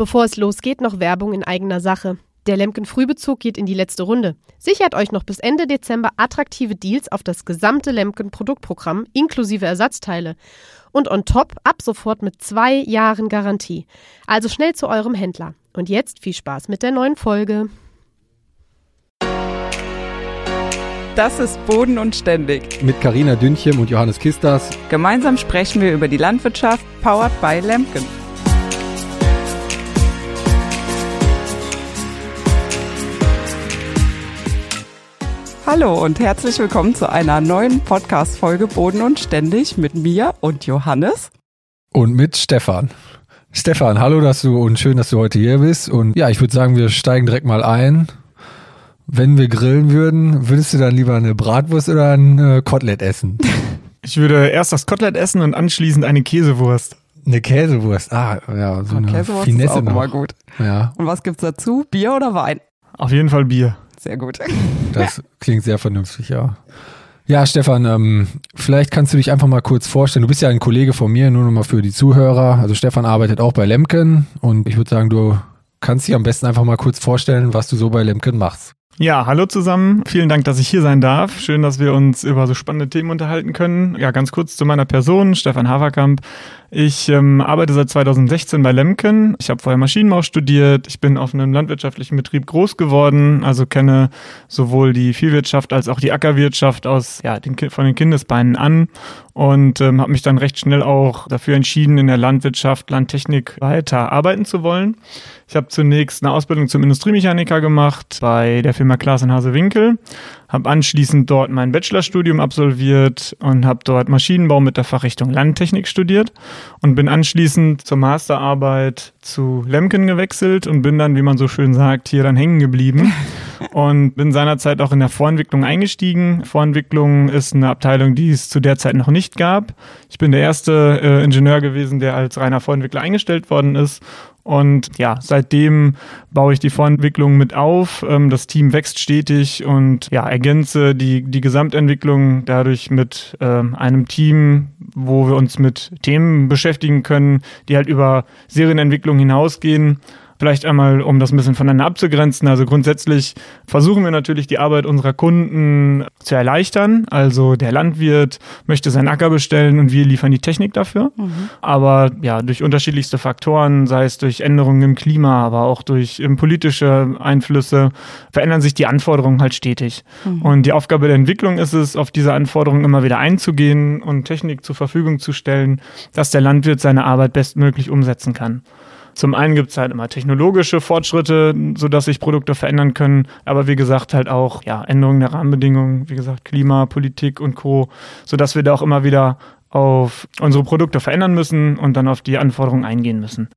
Bevor es losgeht, noch Werbung in eigener Sache. Der Lemken Frühbezug geht in die letzte Runde. Sichert euch noch bis Ende Dezember attraktive Deals auf das gesamte Lemken Produktprogramm inklusive Ersatzteile. Und on top ab sofort mit zwei Jahren Garantie. Also schnell zu eurem Händler. Und jetzt viel Spaß mit der neuen Folge. Das ist Boden und Ständig. Mit Karina Dünchem und Johannes Kistas. Gemeinsam sprechen wir über die Landwirtschaft, powered by Lemken. Hallo und herzlich willkommen zu einer neuen Podcast-Folge Boden und Ständig mit mir und Johannes. Und mit Stefan. Stefan, hallo, dass du und schön, dass du heute hier bist. Und ja, ich würde sagen, wir steigen direkt mal ein. Wenn wir grillen würden, würdest du dann lieber eine Bratwurst oder ein äh, Kotelett essen? Ich würde erst das Kotelett essen und anschließend eine Käsewurst. Eine Käsewurst, ah, ja, so Oh, eine Käsewurst Finesse ist auch noch. immer gut. Ja, Und was gibt's dazu? Bier oder Wein? Auf jeden Fall Bier. Sehr gut. das klingt sehr vernünftig, ja. Ja, Stefan, ähm, vielleicht kannst du dich einfach mal kurz vorstellen. Du bist ja ein Kollege von mir, nur nochmal für die Zuhörer. Also Stefan arbeitet auch bei Lemken und ich würde sagen, du kannst dich am besten einfach mal kurz vorstellen, was du so bei Lemken machst. Ja, hallo zusammen. Vielen Dank, dass ich hier sein darf. Schön, dass wir uns über so spannende Themen unterhalten können. Ja, ganz kurz zu meiner Person, Stefan Haverkamp. Ich ähm, arbeite seit 2016 bei Lemken. Ich habe vorher Maschinenbau studiert. Ich bin auf einem landwirtschaftlichen Betrieb groß geworden, also kenne sowohl die Viehwirtschaft als auch die Ackerwirtschaft aus ja, den, von den Kindesbeinen an und ähm, habe mich dann recht schnell auch dafür entschieden, in der Landwirtschaft, Landtechnik weiter arbeiten zu wollen. Ich habe zunächst eine Ausbildung zum Industriemechaniker gemacht bei der Firma Klaas in Hasewinkel, habe anschließend dort mein Bachelorstudium absolviert und habe dort Maschinenbau mit der Fachrichtung Landtechnik studiert und bin anschließend zur Masterarbeit zu Lemken gewechselt und bin dann, wie man so schön sagt, hier dann hängen geblieben und bin seinerzeit auch in der Vorentwicklung eingestiegen. Vorentwicklung ist eine Abteilung, die es zu der Zeit noch nicht gab. Ich bin der erste äh, Ingenieur gewesen, der als reiner Vorentwickler eingestellt worden ist. Und ja, seitdem baue ich die Vorentwicklung mit auf. Ähm, das Team wächst stetig und ja, ergänze die, die Gesamtentwicklung dadurch mit ähm, einem Team, wo wir uns mit Themen beschäftigen können, die halt über Serienentwicklung hinausgehen. Vielleicht einmal, um das ein bisschen voneinander abzugrenzen. Also grundsätzlich versuchen wir natürlich die Arbeit unserer Kunden zu erleichtern. Also der Landwirt möchte seinen Acker bestellen und wir liefern die Technik dafür. Aber ja, durch unterschiedlichste Faktoren, sei es durch Änderungen im Klima, aber auch durch ähm, politische Einflüsse, verändern sich die Anforderungen halt stetig. Und die Aufgabe der Entwicklung ist es, auf diese Anforderungen immer wieder einzugehen und Technik zur Verfügung zu stellen, dass der Landwirt seine Arbeit bestmöglich umsetzen kann. Zum einen gibt es halt immer technologische Fortschritte, sodass sich Produkte verändern können, aber wie gesagt halt auch ja, Änderungen der Rahmenbedingungen, wie gesagt Klima, Politik und Co., sodass wir da auch immer wieder auf unsere Produkte verändern müssen und dann auf die Anforderungen eingehen müssen.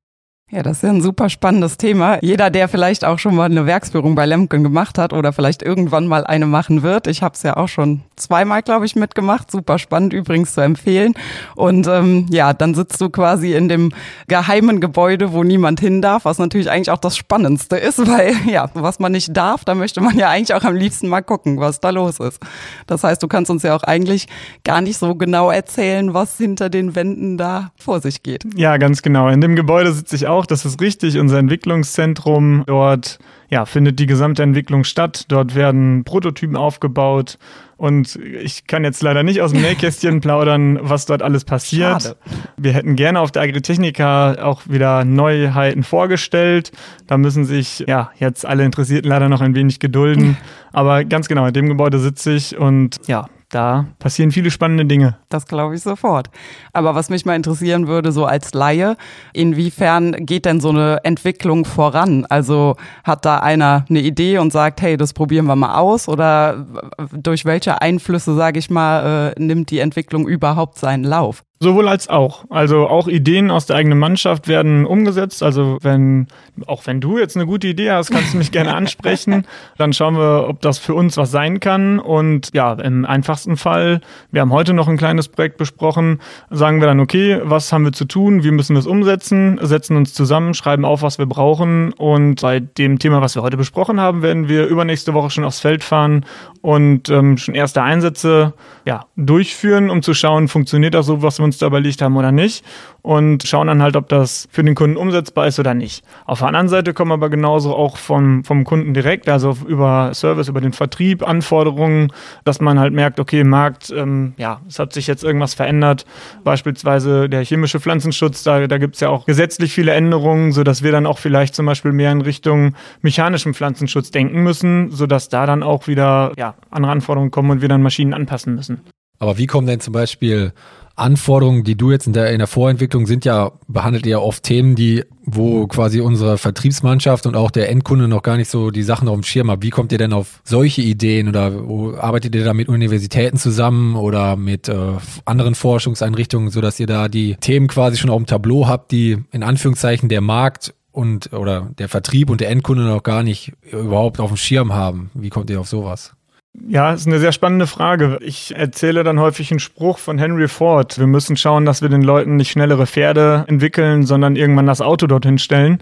Ja, das ist ja ein super spannendes Thema. Jeder, der vielleicht auch schon mal eine Werksführung bei Lemken gemacht hat oder vielleicht irgendwann mal eine machen wird. Ich habe es ja auch schon zweimal, glaube ich, mitgemacht. Super spannend übrigens zu empfehlen. Und ähm, ja, dann sitzt du quasi in dem geheimen Gebäude, wo niemand hin darf, was natürlich eigentlich auch das Spannendste ist, weil ja, was man nicht darf, da möchte man ja eigentlich auch am liebsten mal gucken, was da los ist. Das heißt, du kannst uns ja auch eigentlich gar nicht so genau erzählen, was hinter den Wänden da vor sich geht. Ja, ganz genau. In dem Gebäude sitze ich auch, das ist richtig, unser Entwicklungszentrum. Dort ja, findet die gesamte Entwicklung statt. Dort werden Prototypen aufgebaut. Und ich kann jetzt leider nicht aus dem Nähkästchen plaudern, was dort alles passiert. Schade. Wir hätten gerne auf der Agritechnica auch wieder Neuheiten vorgestellt. Da müssen sich ja jetzt alle Interessierten leider noch ein wenig gedulden. Aber ganz genau, in dem Gebäude sitze ich und ja, da passieren viele spannende Dinge. Das glaube ich sofort. Aber was mich mal interessieren würde, so als Laie, inwiefern geht denn so eine Entwicklung voran? Also hat da einer eine Idee und sagt, hey, das probieren wir mal aus? Oder durch welche Einflüsse, sage ich mal, äh, nimmt die Entwicklung überhaupt seinen Lauf? Sowohl als auch. Also auch Ideen aus der eigenen Mannschaft werden umgesetzt. Also wenn, auch wenn du jetzt eine gute Idee hast, kannst du mich gerne ansprechen. Dann schauen wir, ob das für uns was sein kann. Und ja, im einfachsten Fall, wir haben heute noch ein kleines Projekt besprochen, sagen wir dann, okay, was haben wir zu tun? Wie müssen wir es umsetzen? Setzen uns zusammen, schreiben auf, was wir brauchen. Und bei dem Thema, was wir heute besprochen haben, werden wir übernächste Woche schon aufs Feld fahren und ähm, schon erste Einsätze ja, durchführen, um zu schauen, funktioniert das so, was wir uns uns da überlegt haben oder nicht und schauen dann halt, ob das für den Kunden umsetzbar ist oder nicht. Auf der anderen Seite kommen aber genauso auch vom, vom Kunden direkt, also über Service, über den Vertrieb, Anforderungen, dass man halt merkt, okay, im Markt, ähm, ja, es hat sich jetzt irgendwas verändert. Beispielsweise der chemische Pflanzenschutz, da, da gibt es ja auch gesetzlich viele Änderungen, sodass wir dann auch vielleicht zum Beispiel mehr in Richtung mechanischen Pflanzenschutz denken müssen, sodass da dann auch wieder ja, andere Anforderungen kommen und wir dann Maschinen anpassen müssen. Aber wie kommen denn zum Beispiel Anforderungen, die du jetzt in der, in der Vorentwicklung sind ja, behandelt ihr ja oft Themen, die, wo quasi unsere Vertriebsmannschaft und auch der Endkunde noch gar nicht so die Sachen auf dem Schirm hat. Wie kommt ihr denn auf solche Ideen oder arbeitet ihr da mit Universitäten zusammen oder mit äh, anderen Forschungseinrichtungen, sodass ihr da die Themen quasi schon auf dem Tableau habt, die in Anführungszeichen der Markt und oder der Vertrieb und der Endkunde noch gar nicht überhaupt auf dem Schirm haben? Wie kommt ihr auf sowas? Ja, ist eine sehr spannende Frage. Ich erzähle dann häufig einen Spruch von Henry Ford. Wir müssen schauen, dass wir den Leuten nicht schnellere Pferde entwickeln, sondern irgendwann das Auto dorthin stellen.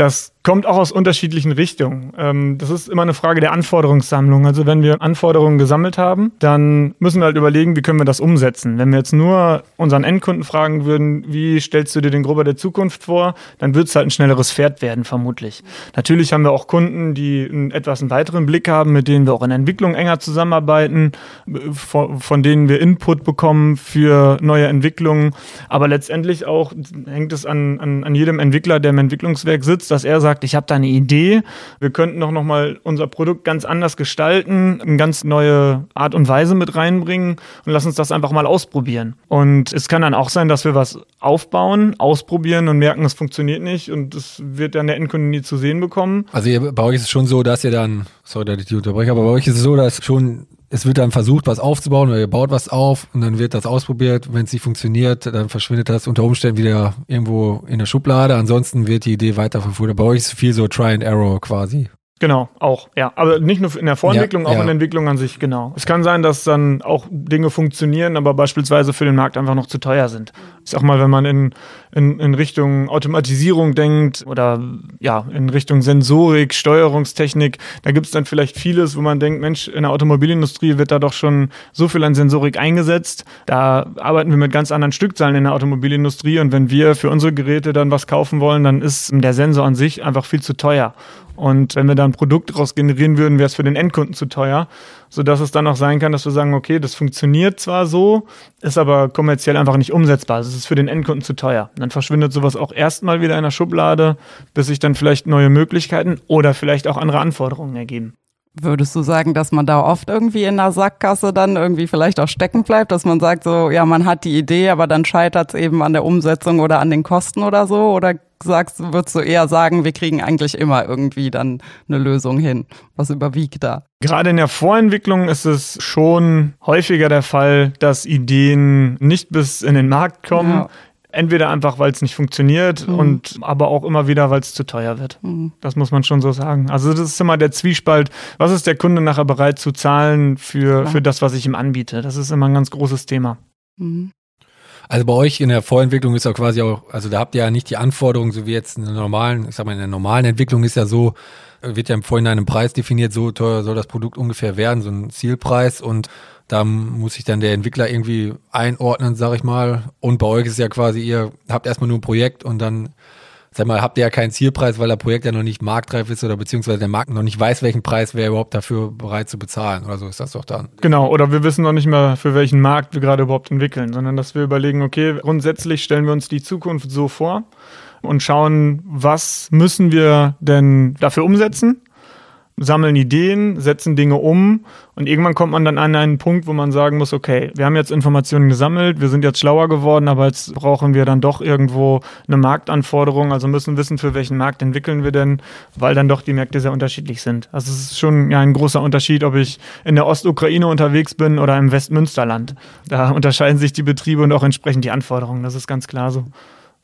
Das kommt auch aus unterschiedlichen Richtungen. Ähm, das ist immer eine Frage der Anforderungssammlung. Also wenn wir Anforderungen gesammelt haben, dann müssen wir halt überlegen, wie können wir das umsetzen. Wenn wir jetzt nur unseren Endkunden fragen würden, wie stellst du dir den Grober der Zukunft vor, dann wird es halt ein schnelleres Pferd werden, vermutlich. Natürlich haben wir auch Kunden, die einen etwas einen weiteren Blick haben, mit denen wir auch in der Entwicklung enger zusammenarbeiten, von, von denen wir Input bekommen für neue Entwicklungen. Aber letztendlich auch hängt es an, an, an jedem Entwickler, der im Entwicklungswerk sitzt, dass er sagt, ich habe da eine Idee, wir könnten doch nochmal unser Produkt ganz anders gestalten, eine ganz neue Art und Weise mit reinbringen und lass uns das einfach mal ausprobieren. Und es kann dann auch sein, dass wir was aufbauen, ausprobieren und merken, es funktioniert nicht und es wird dann der Endkunde nie zu sehen bekommen. Also bei euch ist es schon so, dass ihr dann, sorry, dass ich die unterbreche, aber bei euch ist es so, dass schon es wird dann versucht, was aufzubauen oder ihr baut was auf und dann wird das ausprobiert. Wenn es nicht funktioniert, dann verschwindet das unter Umständen wieder irgendwo in der Schublade. Ansonsten wird die Idee weiterverfolgt. Bei euch ist viel so Try and Error quasi. Genau, auch, ja. Aber nicht nur in der Vorentwicklung, ja, auch ja. in der Entwicklung an sich, genau. Es kann sein, dass dann auch Dinge funktionieren, aber beispielsweise für den Markt einfach noch zu teuer sind. Ich sag mal, wenn man in, in, in Richtung Automatisierung denkt oder ja, in Richtung Sensorik, Steuerungstechnik, da gibt's dann vielleicht vieles, wo man denkt, Mensch, in der Automobilindustrie wird da doch schon so viel an Sensorik eingesetzt. Da arbeiten wir mit ganz anderen Stückzahlen in der Automobilindustrie und wenn wir für unsere Geräte dann was kaufen wollen, dann ist der Sensor an sich einfach viel zu teuer. Und wenn wir da ein Produkt daraus generieren würden, wäre es für den Endkunden zu teuer, sodass es dann auch sein kann, dass wir sagen, okay, das funktioniert zwar so, ist aber kommerziell einfach nicht umsetzbar. Also es ist für den Endkunden zu teuer. Dann verschwindet sowas auch erstmal wieder in der Schublade, bis sich dann vielleicht neue Möglichkeiten oder vielleicht auch andere Anforderungen ergeben. Würdest du sagen, dass man da oft irgendwie in der Sackgasse dann irgendwie vielleicht auch stecken bleibt, dass man sagt so, ja, man hat die Idee, aber dann scheitert es eben an der Umsetzung oder an den Kosten oder so? Oder sagst, würdest du eher sagen, wir kriegen eigentlich immer irgendwie dann eine Lösung hin? Was überwiegt da? Gerade in der Vorentwicklung ist es schon häufiger der Fall, dass Ideen nicht bis in den Markt kommen. Ja. Entweder einfach, weil es nicht funktioniert mhm. und aber auch immer wieder, weil es zu teuer wird. Mhm. Das muss man schon so sagen. Also das ist immer der Zwiespalt. Was ist der Kunde nachher bereit zu zahlen für, für das, was ich ihm anbiete? Das ist immer ein ganz großes Thema. Mhm. Also bei euch in der Vorentwicklung ist ja quasi auch, also da habt ihr ja nicht die Anforderungen, so wie jetzt in der normalen, ich sag mal, in der normalen Entwicklung ist ja so, wird ja im Vorhinein ein Preis definiert, so teuer soll das Produkt ungefähr werden, so ein Zielpreis und da muss sich dann der Entwickler irgendwie einordnen, sag ich mal. Und bei euch ist ja quasi, ihr habt erstmal nur ein Projekt und dann sag mal, habt ihr ja keinen Zielpreis, weil der Projekt ja noch nicht marktreif ist oder beziehungsweise der Markt noch nicht weiß, welchen Preis wäre überhaupt dafür bereit zu bezahlen oder so ist das doch dann. Genau, oder wir wissen noch nicht mehr, für welchen Markt wir gerade überhaupt entwickeln, sondern dass wir überlegen, okay, grundsätzlich stellen wir uns die Zukunft so vor und schauen, was müssen wir denn dafür umsetzen sammeln Ideen, setzen Dinge um und irgendwann kommt man dann an einen Punkt, wo man sagen muss, okay, wir haben jetzt Informationen gesammelt, wir sind jetzt schlauer geworden, aber jetzt brauchen wir dann doch irgendwo eine Marktanforderung, also müssen wissen, für welchen Markt entwickeln wir denn, weil dann doch die Märkte sehr unterschiedlich sind. Also es ist schon ja ein großer Unterschied, ob ich in der Ostukraine unterwegs bin oder im Westmünsterland. Da unterscheiden sich die Betriebe und auch entsprechend die Anforderungen, das ist ganz klar so.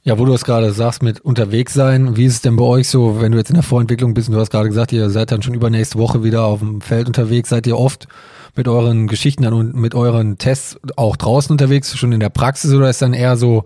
Ja, wo du es gerade sagst mit unterwegs sein, wie ist es denn bei euch so, wenn du jetzt in der Vorentwicklung bist und du hast gerade gesagt, ihr seid dann schon übernächste Woche wieder auf dem Feld unterwegs, seid ihr oft mit euren Geschichten und mit euren Tests auch draußen unterwegs, schon in der Praxis oder ist dann eher so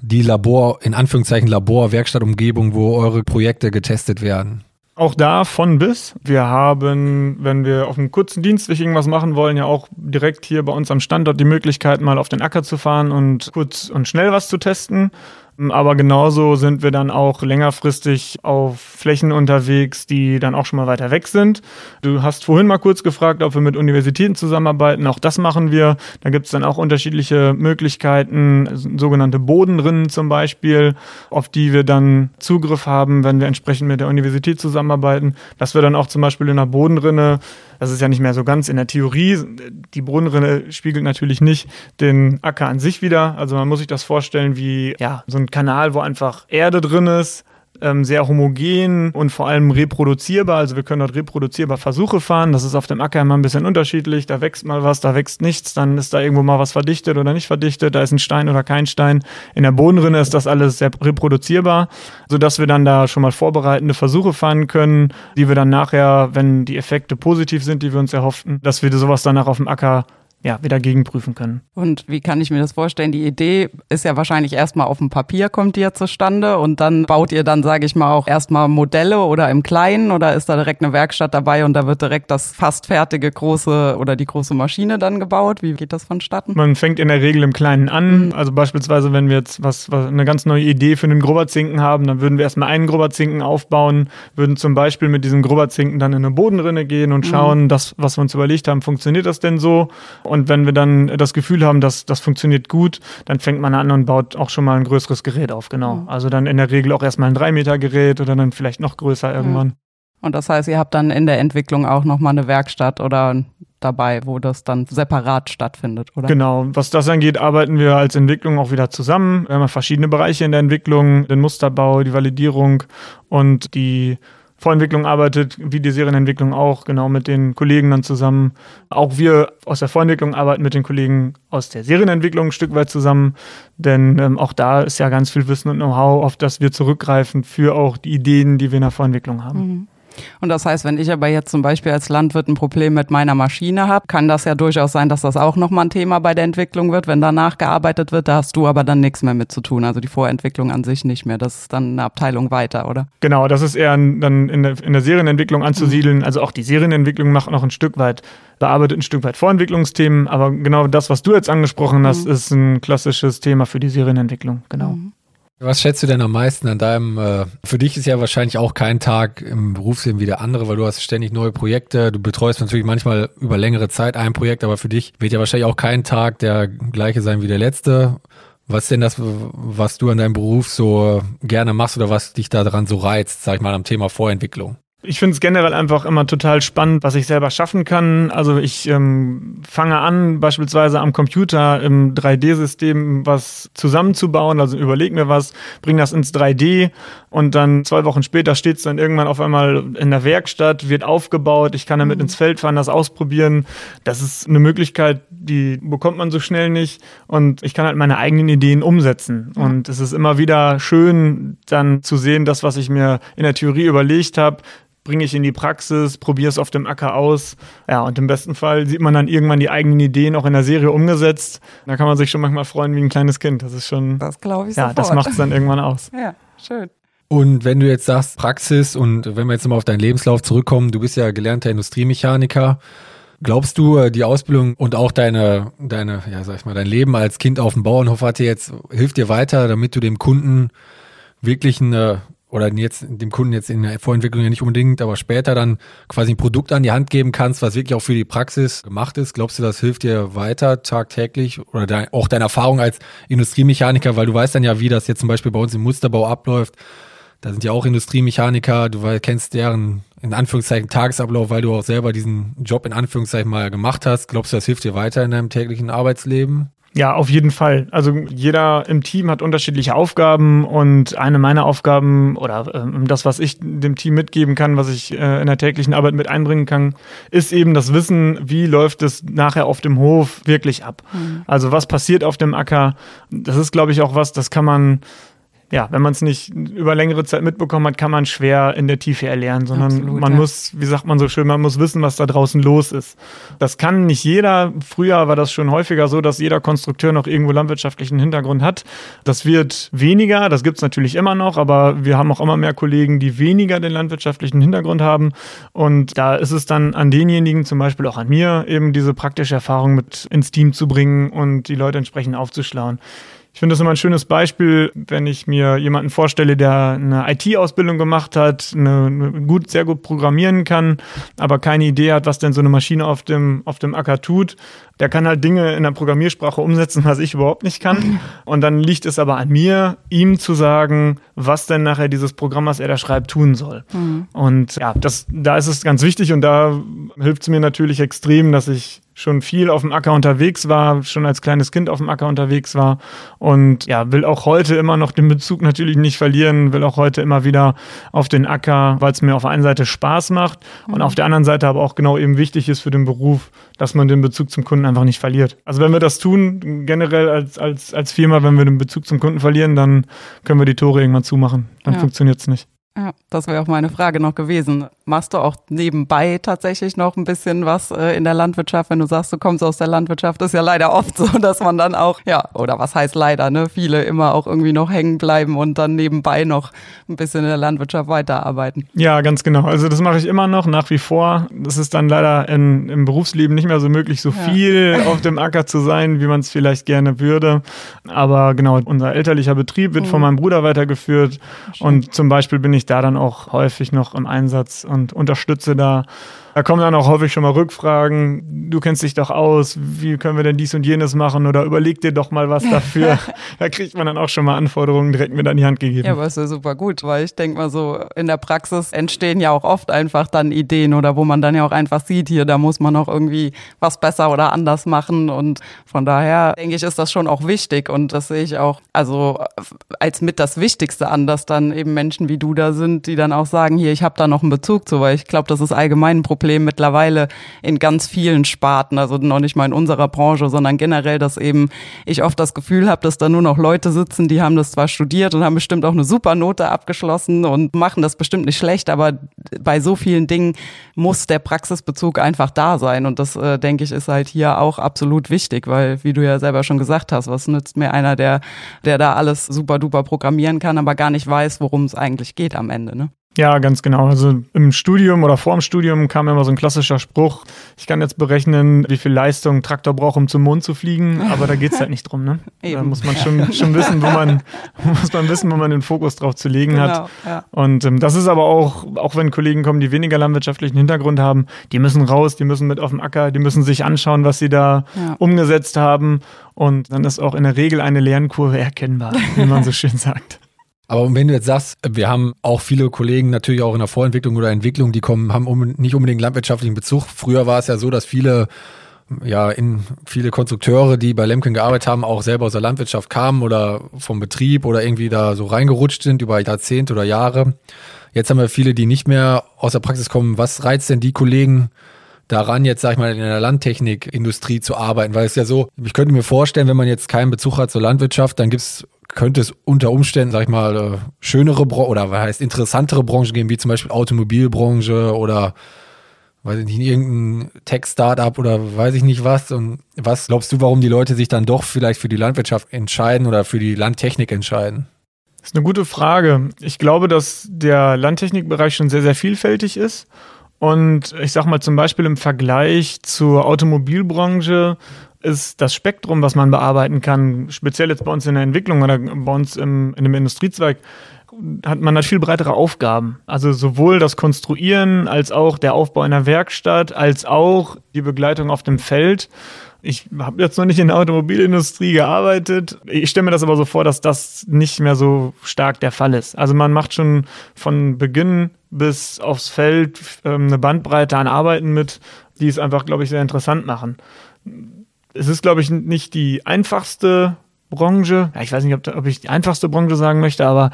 die Labor, in Anführungszeichen Labor, Werkstattumgebung, wo eure Projekte getestet werden? Auch da von bis. Wir haben, wenn wir auf einem kurzen Dienstweg irgendwas machen wollen, ja auch direkt hier bei uns am Standort die Möglichkeit, mal auf den Acker zu fahren und kurz und schnell was zu testen. Aber genauso sind wir dann auch längerfristig auf Flächen unterwegs, die dann auch schon mal weiter weg sind. Du hast vorhin mal kurz gefragt, ob wir mit Universitäten zusammenarbeiten. Auch das machen wir. Da gibt es dann auch unterschiedliche Möglichkeiten, sogenannte Bodenrinnen zum Beispiel, auf die wir dann Zugriff haben, wenn wir entsprechend mit der Universität zusammenarbeiten. Dass wir dann auch zum Beispiel in einer Bodenrinne das ist ja nicht mehr so ganz in der Theorie. Die Brunnenrinne spiegelt natürlich nicht den Acker an sich wieder. Also man muss sich das vorstellen wie ja, so ein Kanal, wo einfach Erde drin ist ähm, sehr homogen und vor allem reproduzierbar. Also wir können dort reproduzierbar Versuche fahren. Das ist auf dem Acker immer ein bisschen unterschiedlich. Da wächst mal was, da wächst nichts. Dann ist da irgendwo mal was verdichtet oder nicht verdichtet. Da ist ein Stein oder kein Stein. In der Bodenrinne ist das alles sehr reproduzierbar, sodass wir dann da schon mal vorbereitende Versuche fahren können, die wir dann nachher, wenn die Effekte positiv sind, die wir uns erhofften, dass wir sowas danach auf dem Acker ja, wieder gegenprüfen können. Und wie kann ich mir das vorstellen? Die Idee ist ja wahrscheinlich erstmal auf dem Papier kommt die ja zustande und dann baut ihr dann, sage ich mal, auch erstmal Modelle oder im Kleinen oder ist da direkt eine Werkstatt dabei und da wird direkt das fast fertige große oder die große Maschine dann gebaut? Wie geht das vonstatten? Man fängt in der Regel im Kleinen an. Mhm. Also beispielsweise, wenn wir jetzt was, was eine ganz neue Idee für einen Grubberzinken haben, dann würden wir erstmal einen Grubberzinken aufbauen, würden zum Beispiel mit diesem Grubberzinken dann in eine Bodenrinne gehen und mhm. schauen, mhm. das, was wir uns überlegt haben, funktioniert das denn so? Und und wenn wir dann das Gefühl haben, dass das funktioniert gut, dann fängt man an und baut auch schon mal ein größeres Gerät auf, genau. Mhm. Also dann in der Regel auch erstmal ein 3 Meter Gerät oder dann vielleicht noch größer irgendwann. Und das heißt, ihr habt dann in der Entwicklung auch nochmal eine Werkstatt oder dabei, wo das dann separat stattfindet, oder? Genau. Was das angeht, arbeiten wir als Entwicklung auch wieder zusammen. Wir haben verschiedene Bereiche in der Entwicklung, den Musterbau, die Validierung und die Vorentwicklung arbeitet, wie die Serienentwicklung auch, genau mit den Kollegen dann zusammen. Auch wir aus der Vorentwicklung arbeiten mit den Kollegen aus der Serienentwicklung ein Stück weit zusammen, denn ähm, auch da ist ja ganz viel Wissen und Know-how, auf das wir zurückgreifen für auch die Ideen, die wir in der Vorentwicklung haben. Mhm. Und das heißt, wenn ich aber jetzt zum Beispiel als Landwirt ein Problem mit meiner Maschine habe, kann das ja durchaus sein, dass das auch nochmal ein Thema bei der Entwicklung wird. Wenn danach gearbeitet wird, da hast du aber dann nichts mehr mit zu tun. Also die Vorentwicklung an sich nicht mehr. Das ist dann eine Abteilung weiter, oder? Genau, das ist eher dann in der, in der Serienentwicklung anzusiedeln. Also auch die Serienentwicklung macht noch ein Stück weit bearbeitet ein Stück weit Vorentwicklungsthemen, aber genau das, was du jetzt angesprochen hast, mhm. ist ein klassisches Thema für die Serienentwicklung, genau. Mhm. Was schätzt du denn am meisten an deinem, äh, für dich ist ja wahrscheinlich auch kein Tag im Berufsleben wie der andere, weil du hast ständig neue Projekte, du betreust natürlich manchmal über längere Zeit ein Projekt, aber für dich wird ja wahrscheinlich auch kein Tag der gleiche sein wie der letzte. Was ist denn das, was du an deinem Beruf so gerne machst oder was dich daran so reizt, sag ich mal, am Thema Vorentwicklung? Ich finde es generell einfach immer total spannend, was ich selber schaffen kann. Also ich ähm, fange an, beispielsweise am Computer im 3D-System was zusammenzubauen. Also überlege mir was, bringe das ins 3D und dann zwei Wochen später steht es dann irgendwann auf einmal in der Werkstatt, wird aufgebaut. Ich kann damit mhm. ins Feld fahren, das ausprobieren. Das ist eine Möglichkeit, die bekommt man so schnell nicht. Und ich kann halt meine eigenen Ideen umsetzen. Mhm. Und es ist immer wieder schön, dann zu sehen, das, was ich mir in der Theorie überlegt habe, bringe ich in die Praxis, probiere es auf dem Acker aus. Ja, und im besten Fall sieht man dann irgendwann die eigenen Ideen auch in der Serie umgesetzt. Da kann man sich schon manchmal freuen wie ein kleines Kind. Das ist schon. Das glaube ich Ja, sofort. das macht es dann irgendwann aus. Ja, schön. Und wenn du jetzt sagst Praxis und wenn wir jetzt mal auf deinen Lebenslauf zurückkommen, du bist ja gelernter Industriemechaniker. Glaubst du, äh, die Ausbildung und auch deine, deine, ja, sag ich mal, dein Leben als Kind auf dem Bauernhof hat dir jetzt, hilft dir weiter, damit du dem Kunden wirklich eine oder jetzt dem Kunden jetzt in der Vorentwicklung ja nicht unbedingt, aber später dann quasi ein Produkt an die Hand geben kannst, was wirklich auch für die Praxis gemacht ist. Glaubst du, das hilft dir weiter tagtäglich oder dein, auch deine Erfahrung als Industriemechaniker, weil du weißt dann ja, wie das jetzt zum Beispiel bei uns im Musterbau abläuft. Da sind ja auch Industriemechaniker, du kennst deren in Anführungszeichen Tagesablauf, weil du auch selber diesen Job in Anführungszeichen mal gemacht hast. Glaubst du, das hilft dir weiter in deinem täglichen Arbeitsleben? Ja, auf jeden Fall. Also jeder im Team hat unterschiedliche Aufgaben und eine meiner Aufgaben oder ähm, das, was ich dem Team mitgeben kann, was ich äh, in der täglichen Arbeit mit einbringen kann, ist eben das Wissen, wie läuft es nachher auf dem Hof wirklich ab. Mhm. Also was passiert auf dem Acker. Das ist, glaube ich, auch was, das kann man ja, wenn man es nicht über längere Zeit mitbekommen hat, kann man schwer in der Tiefe erlernen, sondern Absolut, man ja. muss, wie sagt man so schön, man muss wissen, was da draußen los ist. Das kann nicht jeder. Früher war das schon häufiger so, dass jeder Konstrukteur noch irgendwo landwirtschaftlichen Hintergrund hat. Das wird weniger, das gibt es natürlich immer noch, aber wir haben auch immer mehr Kollegen, die weniger den landwirtschaftlichen Hintergrund haben. Und da ist es dann an denjenigen, zum Beispiel auch an mir, eben diese praktische Erfahrung mit ins Team zu bringen und die Leute entsprechend aufzuschlauen. Ich finde das immer ein schönes Beispiel, wenn ich mir jemanden vorstelle, der eine IT-Ausbildung gemacht hat, eine, eine gut, sehr gut programmieren kann, aber keine Idee hat, was denn so eine Maschine auf dem, auf dem Acker tut. Der kann halt Dinge in der Programmiersprache umsetzen, was ich überhaupt nicht kann. Und dann liegt es aber an mir, ihm zu sagen, was denn nachher dieses Programm, was er da schreibt, tun soll. Mhm. Und ja, das, da ist es ganz wichtig und da hilft es mir natürlich extrem, dass ich schon viel auf dem Acker unterwegs war, schon als kleines Kind auf dem Acker unterwegs war und ja, will auch heute immer noch den Bezug natürlich nicht verlieren, will auch heute immer wieder auf den Acker, weil es mir auf der einen Seite Spaß macht mhm. und auf der anderen Seite aber auch genau eben wichtig ist für den Beruf, dass man den Bezug zum Kunden einfach nicht verliert. Also wenn wir das tun, generell als, als, als Firma, wenn wir den Bezug zum Kunden verlieren, dann können wir die Tore irgendwann zumachen. Dann ja. funktioniert es nicht. Ja, das wäre auch meine Frage noch gewesen. Machst du auch nebenbei tatsächlich noch ein bisschen was äh, in der Landwirtschaft, wenn du sagst, du kommst aus der Landwirtschaft? ist ja leider oft so, dass man dann auch, ja, oder was heißt leider, ne? Viele immer auch irgendwie noch hängen bleiben und dann nebenbei noch ein bisschen in der Landwirtschaft weiterarbeiten. Ja, ganz genau. Also das mache ich immer noch, nach wie vor. Das ist dann leider in, im Berufsleben nicht mehr so möglich, so ja. viel auf dem Acker zu sein, wie man es vielleicht gerne würde. Aber genau, unser elterlicher Betrieb wird mhm. von meinem Bruder weitergeführt. Schön. Und zum Beispiel bin ich ich da dann auch häufig noch im Einsatz und unterstütze da da kommen dann auch häufig schon mal Rückfragen. Du kennst dich doch aus. Wie können wir denn dies und jenes machen? Oder überleg dir doch mal was dafür. da kriegt man dann auch schon mal Anforderungen direkt mit an die Hand gegeben. Ja, aber ist ja super gut, weil ich denke mal so, in der Praxis entstehen ja auch oft einfach dann Ideen oder wo man dann ja auch einfach sieht, hier, da muss man auch irgendwie was besser oder anders machen. Und von daher denke ich, ist das schon auch wichtig. Und das sehe ich auch, also als mit das Wichtigste an, dass dann eben Menschen wie du da sind, die dann auch sagen, hier, ich habe da noch einen Bezug zu, weil ich glaube, das ist allgemein ein Problem Problem mittlerweile in ganz vielen Sparten, also noch nicht mal in unserer Branche, sondern generell, dass eben ich oft das Gefühl habe, dass da nur noch Leute sitzen, die haben das zwar studiert und haben bestimmt auch eine super Note abgeschlossen und machen das bestimmt nicht schlecht, aber bei so vielen Dingen muss der Praxisbezug einfach da sein und das äh, denke ich ist halt hier auch absolut wichtig, weil wie du ja selber schon gesagt hast, was nützt mir einer, der der da alles super duper programmieren kann, aber gar nicht weiß, worum es eigentlich geht am Ende, ne? Ja, ganz genau. Also im Studium oder vor dem Studium kam immer so ein klassischer Spruch, ich kann jetzt berechnen, wie viel Leistung ein Traktor braucht, um zum Mond zu fliegen, aber da geht's halt nicht drum. Ne? Da muss man schon, schon wissen, wo man, muss man wissen, wo man den Fokus drauf zu legen genau, hat. Ja. Und ähm, das ist aber auch, auch wenn Kollegen kommen, die weniger landwirtschaftlichen Hintergrund haben, die müssen raus, die müssen mit auf dem Acker, die müssen sich anschauen, was sie da ja. umgesetzt haben. Und dann ist auch in der Regel eine Lernkurve erkennbar, wie man so schön sagt. Aber wenn du jetzt sagst, wir haben auch viele Kollegen natürlich auch in der Vorentwicklung oder Entwicklung, die kommen, haben um, nicht unbedingt landwirtschaftlichen Bezug. Früher war es ja so, dass viele ja, in viele Konstrukteure, die bei Lemken gearbeitet haben, auch selber aus der Landwirtschaft kamen oder vom Betrieb oder irgendwie da so reingerutscht sind über Jahrzehnte oder Jahre. Jetzt haben wir viele, die nicht mehr aus der Praxis kommen. Was reizt denn die Kollegen daran, jetzt sag ich mal, in der Landtechnikindustrie zu arbeiten? Weil es ja so, ich könnte mir vorstellen, wenn man jetzt keinen Bezug hat zur Landwirtschaft, dann gibt's könnte es unter Umständen, sag ich mal, äh, schönere Bran oder was heißt interessantere Branchen geben, wie zum Beispiel Automobilbranche oder weiß ich nicht, irgendein Tech-Startup oder weiß ich nicht was. Und was glaubst du, warum die Leute sich dann doch vielleicht für die Landwirtschaft entscheiden oder für die Landtechnik entscheiden? Das ist eine gute Frage. Ich glaube, dass der Landtechnikbereich schon sehr, sehr vielfältig ist. Und ich sag mal zum Beispiel im Vergleich zur Automobilbranche ist das Spektrum, was man bearbeiten kann, speziell jetzt bei uns in der Entwicklung oder bei uns im, in dem Industriezweig, hat man hat viel breitere Aufgaben. Also sowohl das Konstruieren als auch der Aufbau einer Werkstatt, als auch die Begleitung auf dem Feld. Ich habe jetzt noch nicht in der Automobilindustrie gearbeitet. Ich stelle mir das aber so vor, dass das nicht mehr so stark der Fall ist. Also man macht schon von Beginn bis aufs Feld ähm, eine Bandbreite an Arbeiten mit, die es einfach, glaube ich, sehr interessant machen es ist, glaube ich, nicht die einfachste Branche. Ja, ich weiß nicht, ob, ob ich die einfachste Branche sagen möchte, aber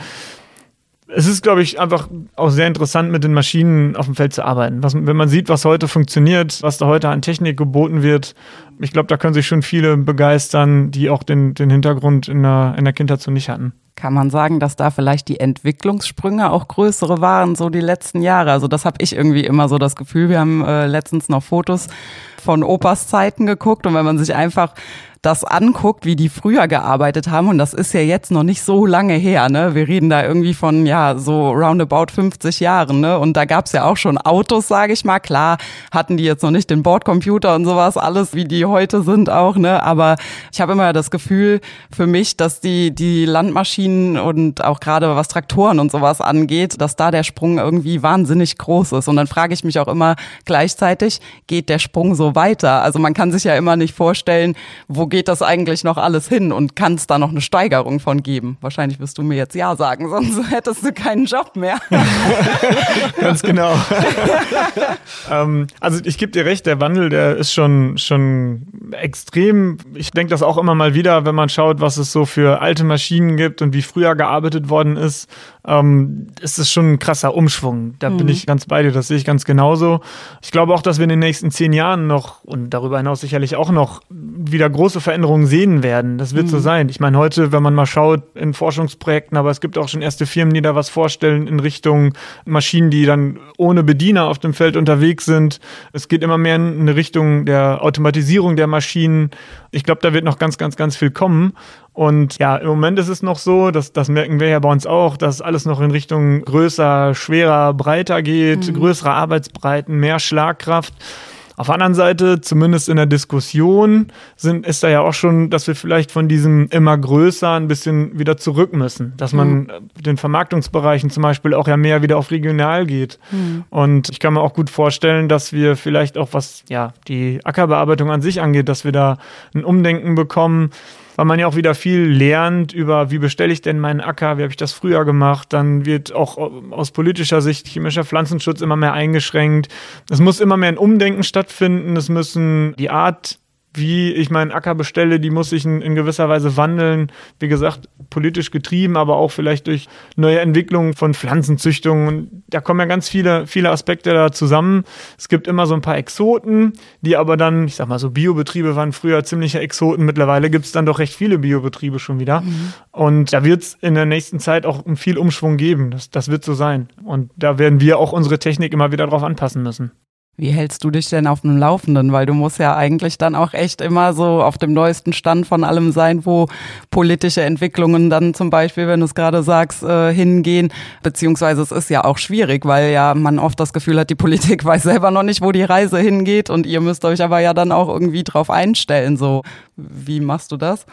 es ist, glaube ich, einfach auch sehr interessant, mit den Maschinen auf dem Feld zu arbeiten. Was, wenn man sieht, was heute funktioniert, was da heute an Technik geboten wird, ich glaube, da können sich schon viele begeistern, die auch den, den Hintergrund in der, in der Kindheit so nicht hatten. Kann man sagen, dass da vielleicht die Entwicklungssprünge auch größere waren, so die letzten Jahre? Also das habe ich irgendwie immer so das Gefühl. Wir haben äh, letztens noch Fotos von Opas Zeiten geguckt und wenn man sich einfach das anguckt, wie die früher gearbeitet haben, und das ist ja jetzt noch nicht so lange her, ne? Wir reden da irgendwie von, ja, so roundabout 50 Jahren, ne? Und da gab's ja auch schon Autos, sage ich mal. Klar, hatten die jetzt noch nicht den Bordcomputer und sowas, alles wie die heute sind auch, ne? Aber ich habe immer das Gefühl für mich, dass die, die Landmaschinen und auch gerade was Traktoren und sowas angeht, dass da der Sprung irgendwie wahnsinnig groß ist. Und dann frage ich mich auch immer gleichzeitig, geht der Sprung so weiter? Also man kann sich ja immer nicht vorstellen, wo geht das eigentlich noch alles hin und kann es da noch eine Steigerung von geben? Wahrscheinlich wirst du mir jetzt Ja sagen, sonst hättest du keinen Job mehr. Ganz genau. ähm, also ich gebe dir recht, der Wandel, der ist schon, schon extrem. Ich denke das auch immer mal wieder, wenn man schaut, was es so für alte Maschinen gibt und wie früher gearbeitet worden ist ähm, ist es schon ein krasser Umschwung. Da mhm. bin ich ganz bei dir, das sehe ich ganz genauso. Ich glaube auch, dass wir in den nächsten zehn Jahren noch und darüber hinaus sicherlich auch noch wieder große Veränderungen sehen werden. Das wird mhm. so sein. Ich meine, heute, wenn man mal schaut in Forschungsprojekten, aber es gibt auch schon erste Firmen, die da was vorstellen in Richtung Maschinen, die dann ohne Bediener auf dem Feld unterwegs sind. Es geht immer mehr in eine Richtung der Automatisierung der Maschinen. Ich glaube, da wird noch ganz, ganz, ganz viel kommen. Und ja, im Moment ist es noch so, dass, das merken wir ja bei uns auch, dass alles noch in Richtung größer, schwerer, breiter geht, mhm. größere Arbeitsbreiten, mehr Schlagkraft. Auf der anderen Seite, zumindest in der Diskussion, sind, ist da ja auch schon, dass wir vielleicht von diesem immer größer ein bisschen wieder zurück müssen. Dass man mhm. den Vermarktungsbereichen zum Beispiel auch ja mehr wieder auf regional geht. Mhm. Und ich kann mir auch gut vorstellen, dass wir vielleicht auch was, ja, die Ackerbearbeitung an sich angeht, dass wir da ein Umdenken bekommen weil man ja auch wieder viel lernt über, wie bestelle ich denn meinen Acker, wie habe ich das früher gemacht. Dann wird auch aus politischer Sicht chemischer Pflanzenschutz immer mehr eingeschränkt. Es muss immer mehr ein Umdenken stattfinden. Es müssen die Art wie ich meinen Acker bestelle, die muss sich in, in, gewisser Weise wandeln. Wie gesagt, politisch getrieben, aber auch vielleicht durch neue Entwicklungen von Pflanzenzüchtungen. Und da kommen ja ganz viele, viele Aspekte da zusammen. Es gibt immer so ein paar Exoten, die aber dann, ich sag mal so, Biobetriebe waren früher ziemliche Exoten. Mittlerweile gibt es dann doch recht viele Biobetriebe schon wieder. Mhm. Und da wird es in der nächsten Zeit auch viel Umschwung geben. Das, das wird so sein. Und da werden wir auch unsere Technik immer wieder drauf anpassen müssen. Wie hältst du dich denn auf dem Laufenden? Weil du musst ja eigentlich dann auch echt immer so auf dem neuesten Stand von allem sein, wo politische Entwicklungen dann zum Beispiel, wenn du es gerade sagst, äh, hingehen. Beziehungsweise es ist ja auch schwierig, weil ja man oft das Gefühl hat, die Politik weiß selber noch nicht, wo die Reise hingeht und ihr müsst euch aber ja dann auch irgendwie drauf einstellen. So, wie machst du das?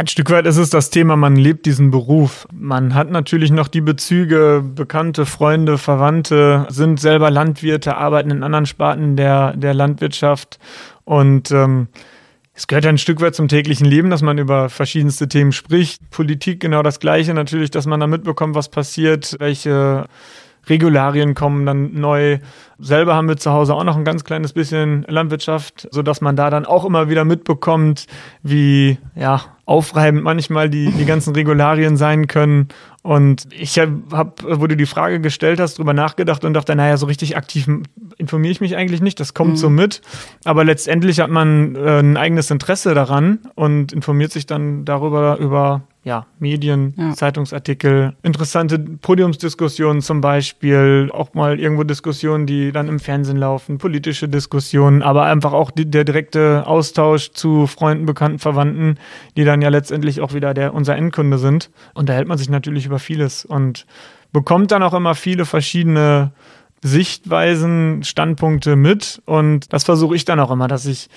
Ein Stück weit ist es das Thema, man lebt diesen Beruf. Man hat natürlich noch die Bezüge, Bekannte, Freunde, Verwandte, sind selber Landwirte, arbeiten in anderen Sparten der, der Landwirtschaft. Und ähm, es gehört ein Stück weit zum täglichen Leben, dass man über verschiedenste Themen spricht. Politik genau das Gleiche natürlich, dass man da mitbekommt, was passiert, welche Regularien kommen dann neu. Selber haben wir zu Hause auch noch ein ganz kleines bisschen Landwirtschaft, sodass man da dann auch immer wieder mitbekommt, wie ja, aufreibend manchmal die, die ganzen Regularien sein können. Und ich habe, wo du die Frage gestellt hast, drüber nachgedacht und dachte, naja, so richtig aktiv informiere ich mich eigentlich nicht, das kommt mhm. so mit. Aber letztendlich hat man äh, ein eigenes Interesse daran und informiert sich dann darüber, über ja, Medien, ja. Zeitungsartikel, interessante Podiumsdiskussionen zum Beispiel, auch mal irgendwo Diskussionen, die dann im Fernsehen laufen, politische Diskussionen, aber einfach auch die, der direkte Austausch zu Freunden, Bekannten, Verwandten, die dann ja letztendlich auch wieder der, unser Endkunde sind. Und da hält man sich natürlich über vieles und bekommt dann auch immer viele verschiedene Sichtweisen, Standpunkte mit. Und das versuche ich dann auch immer, dass ich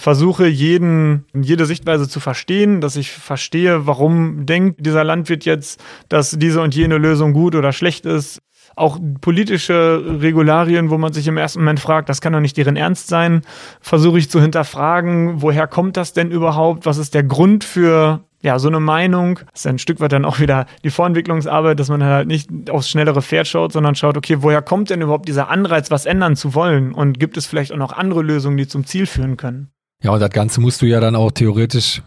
versuche, jeden, jede Sichtweise zu verstehen, dass ich verstehe, warum denkt dieser Landwirt jetzt, dass diese und jene Lösung gut oder schlecht ist. Auch politische Regularien, wo man sich im ersten Moment fragt, das kann doch nicht deren Ernst sein, versuche ich zu hinterfragen, woher kommt das denn überhaupt? Was ist der Grund für ja, so eine Meinung, das ist ein Stück weit dann auch wieder die Vorentwicklungsarbeit, dass man halt nicht aufs schnellere Pferd schaut, sondern schaut, okay, woher kommt denn überhaupt dieser Anreiz, was ändern zu wollen? Und gibt es vielleicht auch noch andere Lösungen, die zum Ziel führen können? Ja, und das Ganze musst du ja dann auch theoretisch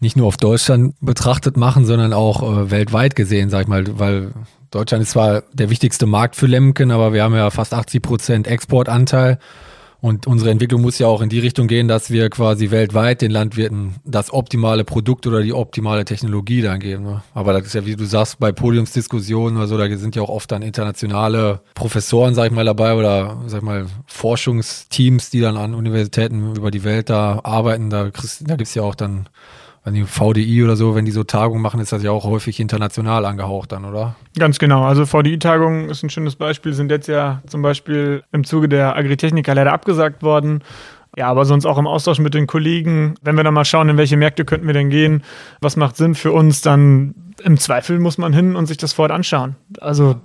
nicht nur auf Deutschland betrachtet machen, sondern auch äh, weltweit gesehen, sag ich mal, weil Deutschland ist zwar der wichtigste Markt für Lemken, aber wir haben ja fast 80 Prozent Exportanteil. Und unsere Entwicklung muss ja auch in die Richtung gehen, dass wir quasi weltweit den Landwirten das optimale Produkt oder die optimale Technologie dann geben. Ne? Aber das ist ja, wie du sagst, bei Podiumsdiskussionen oder so, da sind ja auch oft dann internationale Professoren, sag ich mal, dabei oder, sag ich mal, Forschungsteams, die dann an Universitäten über die Welt da arbeiten. Da, da gibt's ja auch dann wenn die VDI oder so, wenn die so Tagungen machen, ist das ja auch häufig international angehaucht dann, oder? Ganz genau. Also VDI-Tagungen ist ein schönes Beispiel, sind jetzt ja zum Beispiel im Zuge der Agritechnika leider abgesagt worden. Ja, aber sonst auch im Austausch mit den Kollegen, wenn wir dann mal schauen, in welche Märkte könnten wir denn gehen, was macht Sinn für uns, dann im Zweifel muss man hin und sich das vor Ort anschauen. Also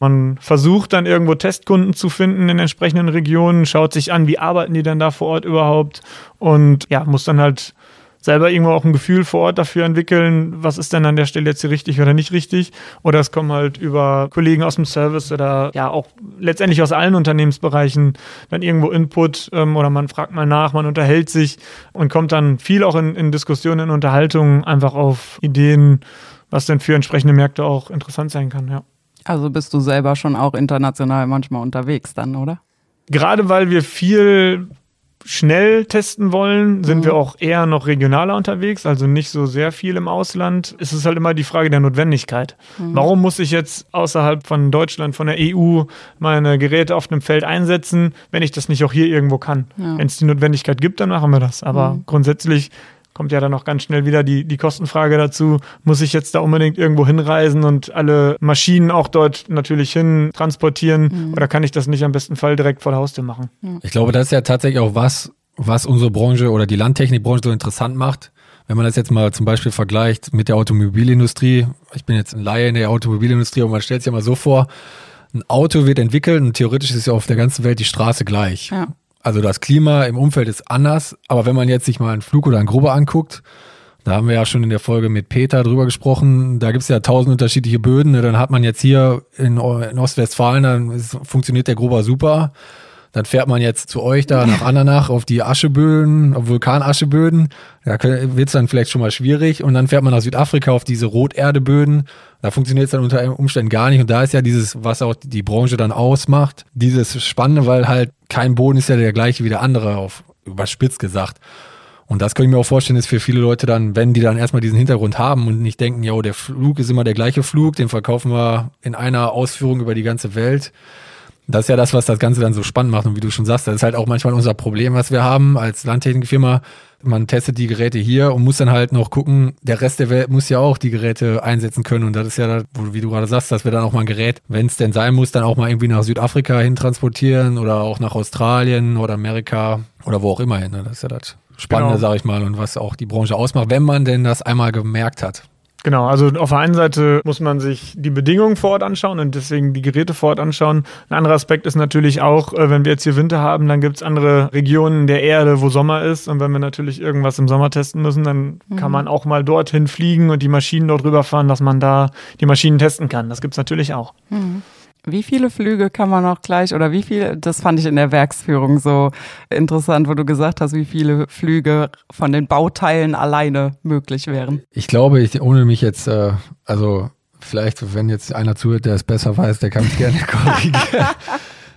man versucht dann irgendwo Testkunden zu finden in entsprechenden Regionen, schaut sich an, wie arbeiten die denn da vor Ort überhaupt und ja, muss dann halt selber irgendwo auch ein Gefühl vor Ort dafür entwickeln, was ist denn an der Stelle jetzt hier richtig oder nicht richtig. Oder es kommen halt über Kollegen aus dem Service oder ja auch letztendlich aus allen Unternehmensbereichen dann irgendwo Input ähm, oder man fragt mal nach, man unterhält sich und kommt dann viel auch in, in Diskussionen, in Unterhaltungen einfach auf Ideen, was denn für entsprechende Märkte auch interessant sein kann, ja. Also bist du selber schon auch international manchmal unterwegs dann, oder? Gerade weil wir viel schnell testen wollen, sind mhm. wir auch eher noch regionaler unterwegs, also nicht so sehr viel im Ausland. Es ist halt immer die Frage der Notwendigkeit. Mhm. Warum muss ich jetzt außerhalb von Deutschland, von der EU meine Geräte auf einem Feld einsetzen, wenn ich das nicht auch hier irgendwo kann? Ja. Wenn es die Notwendigkeit gibt, dann machen wir das. Aber mhm. grundsätzlich kommt ja dann auch ganz schnell wieder die, die Kostenfrage dazu. Muss ich jetzt da unbedingt irgendwo hinreisen und alle Maschinen auch dort natürlich hin transportieren mhm. oder kann ich das nicht am besten Fall direkt vor der Haustür machen? Ich glaube, das ist ja tatsächlich auch was, was unsere Branche oder die Landtechnikbranche so interessant macht. Wenn man das jetzt mal zum Beispiel vergleicht mit der Automobilindustrie, ich bin jetzt ein Laie in der Automobilindustrie und man stellt sich ja mal so vor, ein Auto wird entwickelt und theoretisch ist ja auf der ganzen Welt die Straße gleich. Ja. Also das Klima im Umfeld ist anders, aber wenn man jetzt sich mal einen Flug oder einen Grubber anguckt, da haben wir ja schon in der Folge mit Peter drüber gesprochen, da gibt's ja tausend unterschiedliche Böden. Ne? Dann hat man jetzt hier in, in Ostwestfalen, dann ist, funktioniert der Grubber super. Dann fährt man jetzt zu euch da nach Andernach auf die Ascheböden, auf Vulkanascheböden. Da wird's dann vielleicht schon mal schwierig. Und dann fährt man nach Südafrika auf diese Roterdeböden. Da funktioniert es dann unter Umständen gar nicht. Und da ist ja dieses, was auch die Branche dann ausmacht, dieses Spannende, weil halt kein Boden ist ja der gleiche wie der andere, auf überspitzt gesagt. Und das könnte ich mir auch vorstellen, ist für viele Leute dann, wenn die dann erstmal diesen Hintergrund haben und nicht denken, ja, der Flug ist immer der gleiche Flug, den verkaufen wir in einer Ausführung über die ganze Welt, das ist ja das, was das Ganze dann so spannend macht. Und wie du schon sagst, das ist halt auch manchmal unser Problem, was wir haben als Landtechnikfirma. Man testet die Geräte hier und muss dann halt noch gucken, der Rest der Welt muss ja auch die Geräte einsetzen können. Und das ist ja, das, wie du gerade sagst, dass wir dann auch mal ein Gerät, wenn es denn sein muss, dann auch mal irgendwie nach Südafrika hin transportieren oder auch nach Australien oder Amerika oder wo auch immer hin. Ne? Das ist ja das Spannende, genau. sag ich mal, und was auch die Branche ausmacht, wenn man denn das einmal gemerkt hat. Genau, also auf der einen Seite muss man sich die Bedingungen vor Ort anschauen und deswegen die Geräte vor Ort anschauen. Ein anderer Aspekt ist natürlich auch, äh, wenn wir jetzt hier Winter haben, dann gibt es andere Regionen der Erde, wo Sommer ist. Und wenn wir natürlich irgendwas im Sommer testen müssen, dann mhm. kann man auch mal dorthin fliegen und die Maschinen dort rüberfahren, dass man da die Maschinen testen kann. Das gibt es natürlich auch. Mhm. Wie viele Flüge kann man auch gleich oder wie viel, das fand ich in der Werksführung so interessant, wo du gesagt hast, wie viele Flüge von den Bauteilen alleine möglich wären. Ich glaube, ich, ohne mich jetzt, äh, also vielleicht, wenn jetzt einer zuhört, der es besser weiß, der kann mich gerne korrigieren.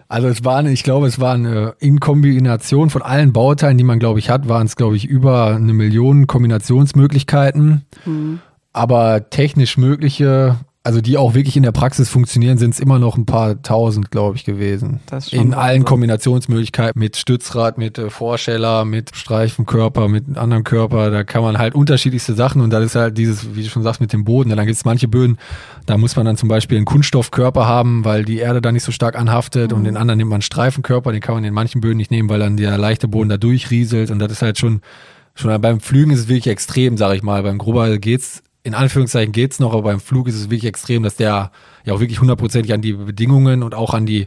Also es waren, ich glaube, es waren äh, in Kombination von allen Bauteilen, die man, glaube ich, hat, waren es, glaube ich, über eine Million Kombinationsmöglichkeiten. Mhm. Aber technisch mögliche also die auch wirklich in der Praxis funktionieren, sind es immer noch ein paar tausend, glaube ich, gewesen. Das in allen so. Kombinationsmöglichkeiten mit Stützrad, mit äh, Vorscheller, mit Streifenkörper, mit anderem Körper. Da kann man halt unterschiedlichste Sachen und das ist halt dieses, wie du schon sagst, mit dem Boden. Ja, dann gibt es manche Böden, da muss man dann zum Beispiel einen Kunststoffkörper haben, weil die Erde da nicht so stark anhaftet mhm. und den anderen nimmt man einen Streifenkörper, den kann man in manchen Böden nicht nehmen, weil dann der leichte Boden da durchrieselt und das ist halt schon Schon beim Flügen ist es wirklich extrem, sag ich mal. Beim Grubber geht's in Anführungszeichen geht's noch, aber beim Flug ist es wirklich extrem, dass der ja auch wirklich hundertprozentig an die Bedingungen und auch an die,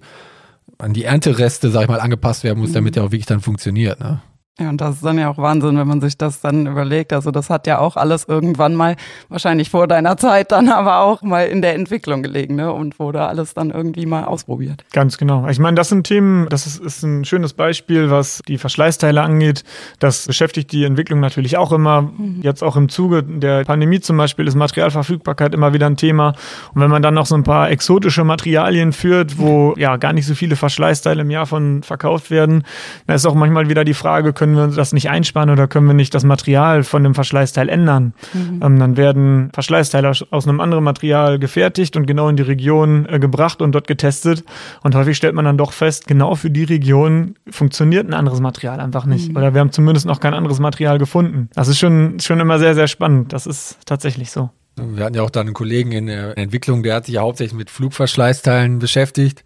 an die Erntereste, sag ich mal, angepasst werden muss, damit der auch wirklich dann funktioniert. Ne? Ja, und das ist dann ja auch Wahnsinn, wenn man sich das dann überlegt. Also das hat ja auch alles irgendwann mal, wahrscheinlich vor deiner Zeit, dann aber auch mal in der Entwicklung gelegen, ne? Und wurde alles dann irgendwie mal ausprobiert. Ganz genau. Ich meine, das sind Themen, das ist, ist ein schönes Beispiel, was die Verschleißteile angeht. Das beschäftigt die Entwicklung natürlich auch immer. Mhm. Jetzt auch im Zuge der Pandemie zum Beispiel ist Materialverfügbarkeit immer wieder ein Thema. Und wenn man dann noch so ein paar exotische Materialien führt, wo ja gar nicht so viele Verschleißteile im Jahr von verkauft werden, dann ist auch manchmal wieder die Frage, können können wir das nicht einsparen oder können wir nicht das Material von dem Verschleißteil ändern? Mhm. Ähm, dann werden Verschleißteile aus, aus, einem anderen Material gefertigt und genau in die Region äh, gebracht und dort getestet. Und häufig stellt man dann doch fest, genau für die Region funktioniert ein anderes Material einfach nicht. Mhm. Oder wir haben zumindest noch kein anderes Material gefunden. Das ist schon, schon immer sehr, sehr spannend. Das ist tatsächlich so. Wir hatten ja auch da einen Kollegen in der Entwicklung, der hat sich ja hauptsächlich mit Flugverschleißteilen beschäftigt.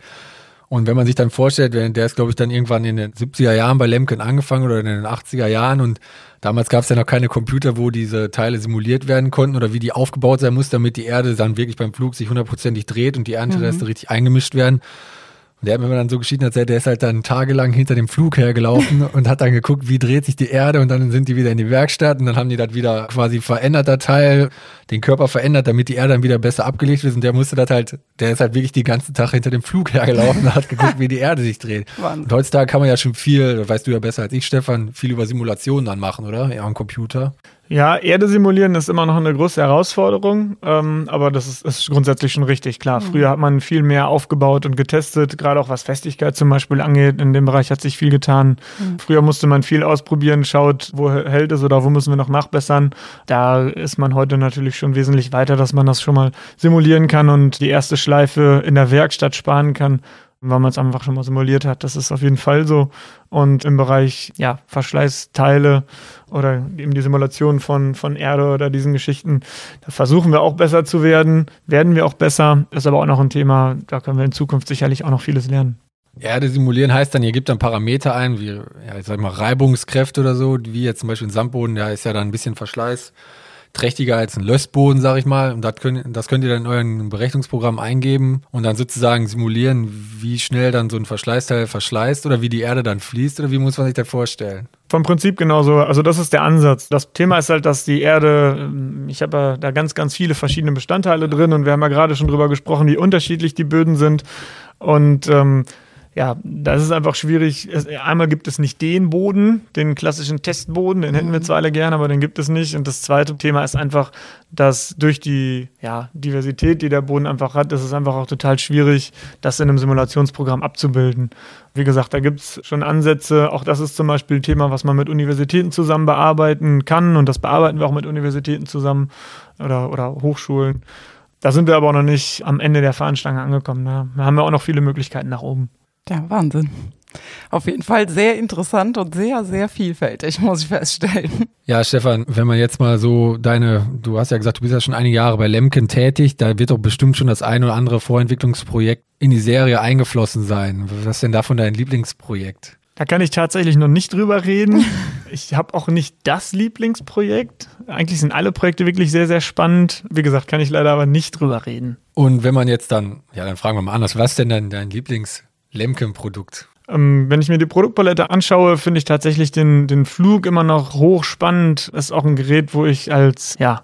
Und wenn man sich dann vorstellt, der ist, glaube ich, dann irgendwann in den 70er Jahren bei Lemken angefangen oder in den 80er Jahren und damals gab es ja noch keine Computer, wo diese Teile simuliert werden konnten oder wie die aufgebaut sein muss, damit die Erde dann wirklich beim Flug sich hundertprozentig dreht und die Erntereste mhm. richtig eingemischt werden. Und der hat mir dann so geschieden erzählt, der ist halt dann tagelang hinter dem Flug hergelaufen und hat dann geguckt, wie dreht sich die Erde und dann sind die wieder in die Werkstatt und dann haben die das wieder quasi veränderter Teil, den Körper verändert, damit die Erde dann wieder besser abgelegt wird und der musste das halt, der ist halt wirklich den ganzen Tag hinter dem Flug hergelaufen und hat geguckt, wie die Erde sich dreht. Wahnsinn. Und heutzutage kann man ja schon viel, weißt du ja besser als ich, Stefan, viel über Simulationen dann machen, oder? Ja, am Computer. Ja, Erde simulieren ist immer noch eine große Herausforderung, ähm, aber das ist, ist, grundsätzlich schon richtig klar. Mhm. Früher hat man viel mehr aufgebaut und getestet, gerade auch was Festigkeit zum Beispiel angeht. In dem Bereich hat sich viel getan. Mhm. Früher musste man viel ausprobieren, schaut, wo hält es oder wo müssen wir noch nachbessern. Da ist man heute natürlich schon wesentlich weiter, dass man das schon mal simulieren kann und die erste Schleife in der Werkstatt sparen kann weil man es einfach schon mal simuliert hat. Das ist auf jeden Fall so. Und im Bereich ja, Verschleißteile oder eben die Simulation von, von Erde oder diesen Geschichten, da versuchen wir auch besser zu werden, werden wir auch besser. Ist aber auch noch ein Thema, da können wir in Zukunft sicherlich auch noch vieles lernen. Erde simulieren heißt dann, ihr gebt dann Parameter ein, wie, ja, ich sag mal, Reibungskräfte oder so, wie jetzt zum Beispiel ein Sandboden, da ist ja dann ein bisschen Verschleiß trächtiger als ein Lössboden, sag ich mal. Und das könnt, das könnt ihr dann in euren Berechnungsprogramm eingeben und dann sozusagen simulieren, wie schnell dann so ein Verschleißteil verschleißt oder wie die Erde dann fließt oder wie muss man sich das vorstellen? Vom Prinzip genauso. Also das ist der Ansatz. Das Thema ist halt, dass die Erde, ich habe da ganz, ganz viele verschiedene Bestandteile drin und wir haben ja gerade schon drüber gesprochen, wie unterschiedlich die Böden sind. Und ähm, ja, das ist einfach schwierig. Einmal gibt es nicht den Boden, den klassischen Testboden, den hätten wir mhm. zwar alle gerne, aber den gibt es nicht. Und das zweite Thema ist einfach, dass durch die ja, Diversität, die der Boden einfach hat, ist es einfach auch total schwierig, das in einem Simulationsprogramm abzubilden. Wie gesagt, da gibt es schon Ansätze. Auch das ist zum Beispiel ein Thema, was man mit Universitäten zusammen bearbeiten kann. Und das bearbeiten wir auch mit Universitäten zusammen oder, oder Hochschulen. Da sind wir aber auch noch nicht am Ende der Fahnenstange angekommen. Da haben wir auch noch viele Möglichkeiten nach oben. Ja, Wahnsinn. Auf jeden Fall sehr interessant und sehr, sehr vielfältig, muss ich feststellen. Ja, Stefan, wenn man jetzt mal so deine, du hast ja gesagt, du bist ja schon einige Jahre bei Lemken tätig, da wird doch bestimmt schon das ein oder andere Vorentwicklungsprojekt in die Serie eingeflossen sein. Was ist denn davon dein Lieblingsprojekt? Da kann ich tatsächlich noch nicht drüber reden. Ich habe auch nicht das Lieblingsprojekt. Eigentlich sind alle Projekte wirklich sehr, sehr spannend. Wie gesagt, kann ich leider aber nicht drüber reden. Und wenn man jetzt dann, ja, dann fragen wir mal anders, was ist denn dann dein Lieblingsprojekt? Lemken-Produkt? Ähm, wenn ich mir die Produktpalette anschaue, finde ich tatsächlich den, den Flug immer noch hochspannend. Ist auch ein Gerät, wo ich als ja,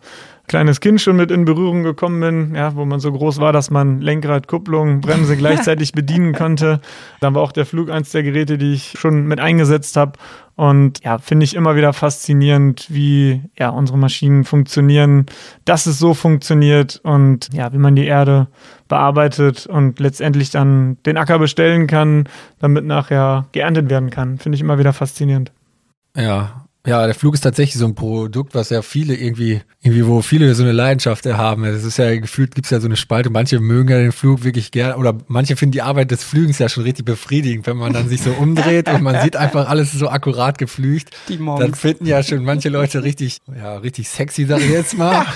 kleines Kind schon mit in Berührung gekommen bin, ja, wo man so groß war, dass man Lenkrad, Kupplung, Bremse gleichzeitig bedienen konnte. Dann war auch der Flug eins der Geräte, die ich schon mit eingesetzt habe. Und ja, finde ich immer wieder faszinierend, wie ja unsere Maschinen funktionieren, dass es so funktioniert und ja, wie man die Erde bearbeitet und letztendlich dann den Acker bestellen kann, damit nachher geerntet werden kann. Finde ich immer wieder faszinierend. Ja, ja, der Flug ist tatsächlich so ein Produkt, was ja viele irgendwie, irgendwie, wo viele so eine Leidenschaft haben. Es ist ja gefühlt, gibt es ja so eine Spalte. Manche mögen ja den Flug wirklich gerne oder manche finden die Arbeit des Flügens ja schon richtig befriedigend, wenn man dann sich so umdreht und man sieht einfach alles so akkurat geflügt. Die dann finden ja schon manche Leute richtig, ja, richtig sexy, sag ich jetzt mal.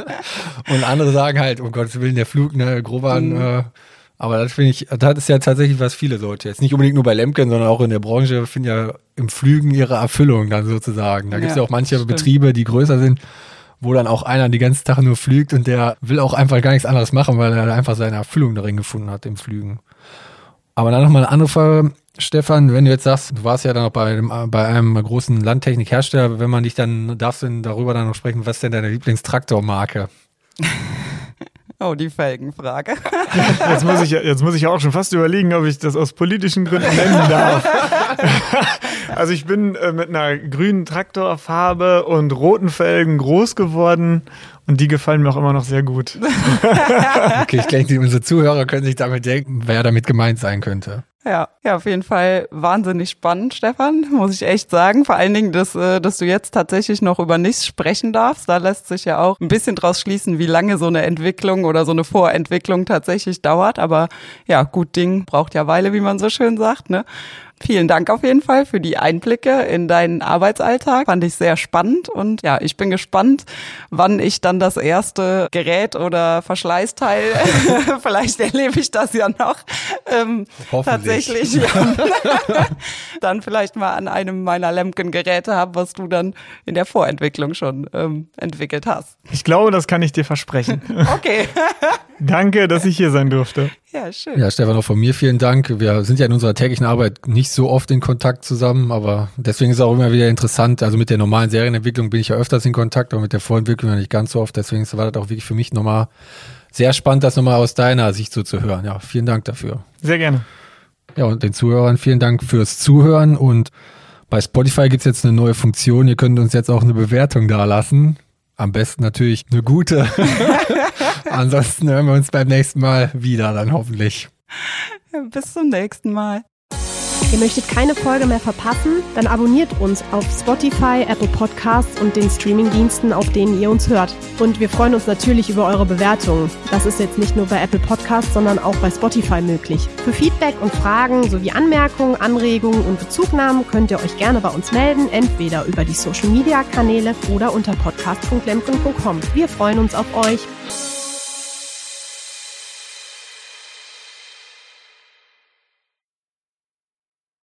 und andere sagen halt, um Gottes Willen, der Flug, ne, Groban, mhm. äh, aber das finde ich, das ist ja tatsächlich, was viele Leute jetzt nicht unbedingt nur bei Lemken, sondern auch in der Branche finden ja im Flügen ihre Erfüllung dann sozusagen. Da gibt es ja, ja auch manche stimmt. Betriebe, die größer sind, wo dann auch einer die ganze Tag nur fliegt und der will auch einfach gar nichts anderes machen, weil er einfach seine Erfüllung darin gefunden hat im Flügen. Aber dann nochmal eine andere Frage. Stefan, wenn du jetzt sagst, du warst ja dann auch bei einem, bei einem großen Landtechnikhersteller, wenn man dich dann, darfst du darüber dann noch sprechen, was ist denn deine Lieblingstraktormarke? Oh, die Felgenfrage. Jetzt muss, ich, jetzt muss ich auch schon fast überlegen, ob ich das aus politischen Gründen nennen darf. Also ich bin äh, mit einer grünen Traktorfarbe und roten Felgen groß geworden und die gefallen mir auch immer noch sehr gut. Okay, ich denke, unsere Zuhörer können sich damit denken, wer damit gemeint sein könnte. Ja, ja, auf jeden Fall wahnsinnig spannend, Stefan, muss ich echt sagen. Vor allen Dingen, dass, äh, dass du jetzt tatsächlich noch über nichts sprechen darfst. Da lässt sich ja auch ein bisschen draus schließen, wie lange so eine Entwicklung oder so eine Vorentwicklung tatsächlich dauert. Aber ja, gut Ding braucht ja Weile, wie man so schön sagt, ne? Vielen Dank auf jeden Fall für die Einblicke in deinen Arbeitsalltag. Fand ich sehr spannend und ja, ich bin gespannt, wann ich dann das erste Gerät oder Verschleißteil, vielleicht erlebe ich das ja noch, ähm, tatsächlich ja, dann vielleicht mal an einem meiner Lemken-Geräte habe, was du dann in der Vorentwicklung schon ähm, entwickelt hast. Ich glaube, das kann ich dir versprechen. Okay. Danke, dass ich hier sein durfte. Ja, schön. Ja, Stefan, auch von mir vielen Dank. Wir sind ja in unserer täglichen Arbeit nicht so oft in Kontakt zusammen, aber deswegen ist es auch immer wieder interessant. Also mit der normalen Serienentwicklung bin ich ja öfters in Kontakt, aber mit der Vorentwicklung ja nicht ganz so oft. Deswegen war das auch wirklich für mich nochmal sehr spannend, das nochmal aus deiner Sicht so zu hören. Ja, vielen Dank dafür. Sehr gerne. Ja, und den Zuhörern vielen Dank fürs Zuhören und bei Spotify gibt's jetzt eine neue Funktion. Ihr könnt uns jetzt auch eine Bewertung da lassen. Am besten natürlich eine gute. Ansonsten hören wir uns beim nächsten Mal wieder, dann hoffentlich. Bis zum nächsten Mal. Ihr möchtet keine Folge mehr verpassen? Dann abonniert uns auf Spotify, Apple Podcasts und den Streamingdiensten, auf denen ihr uns hört. Und wir freuen uns natürlich über eure Bewertungen. Das ist jetzt nicht nur bei Apple Podcasts, sondern auch bei Spotify möglich. Für Feedback und Fragen sowie Anmerkungen, Anregungen und Bezugnahmen könnt ihr euch gerne bei uns melden, entweder über die Social Media Kanäle oder unter podcast.lemken.com. Wir freuen uns auf euch.